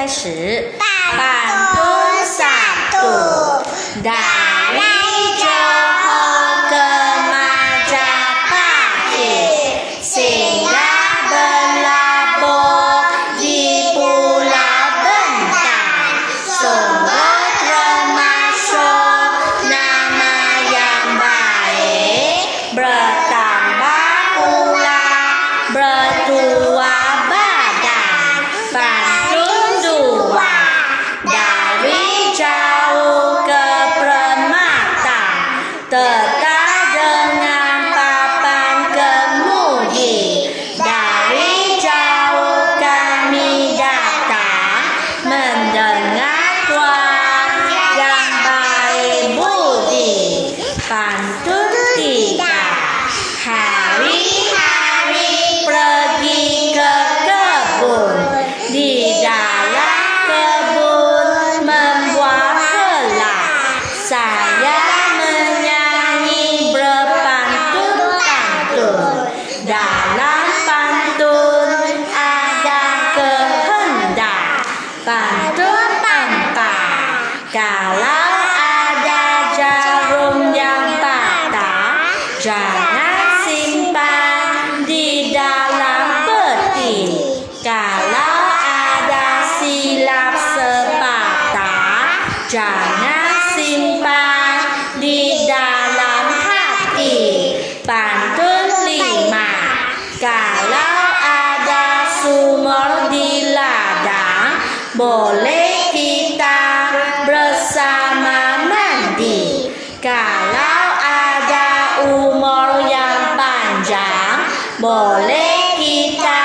开始。Pantun satu. Dari Johor ke Majapahit Singgah berlabuh di Pulau Bentang Sungguh termasuk nama yang baik Bertambah pula bertua Tetap dengan papan kemudi Dari jauh kami datang Mendengar tuan yang baik budi Pantun tiga Hari-hari pergi ke kebun. Di dalam kebun membuat helai Saya Dalam pantun ada kehendak. Pantun empat Kalau ada jarum yang patah Jangan simpan di dalam peti. Kalau ada silap sepatah Jangan simpan boleh kita bersama mandi. Kalau ada umur yang panjang boleh kita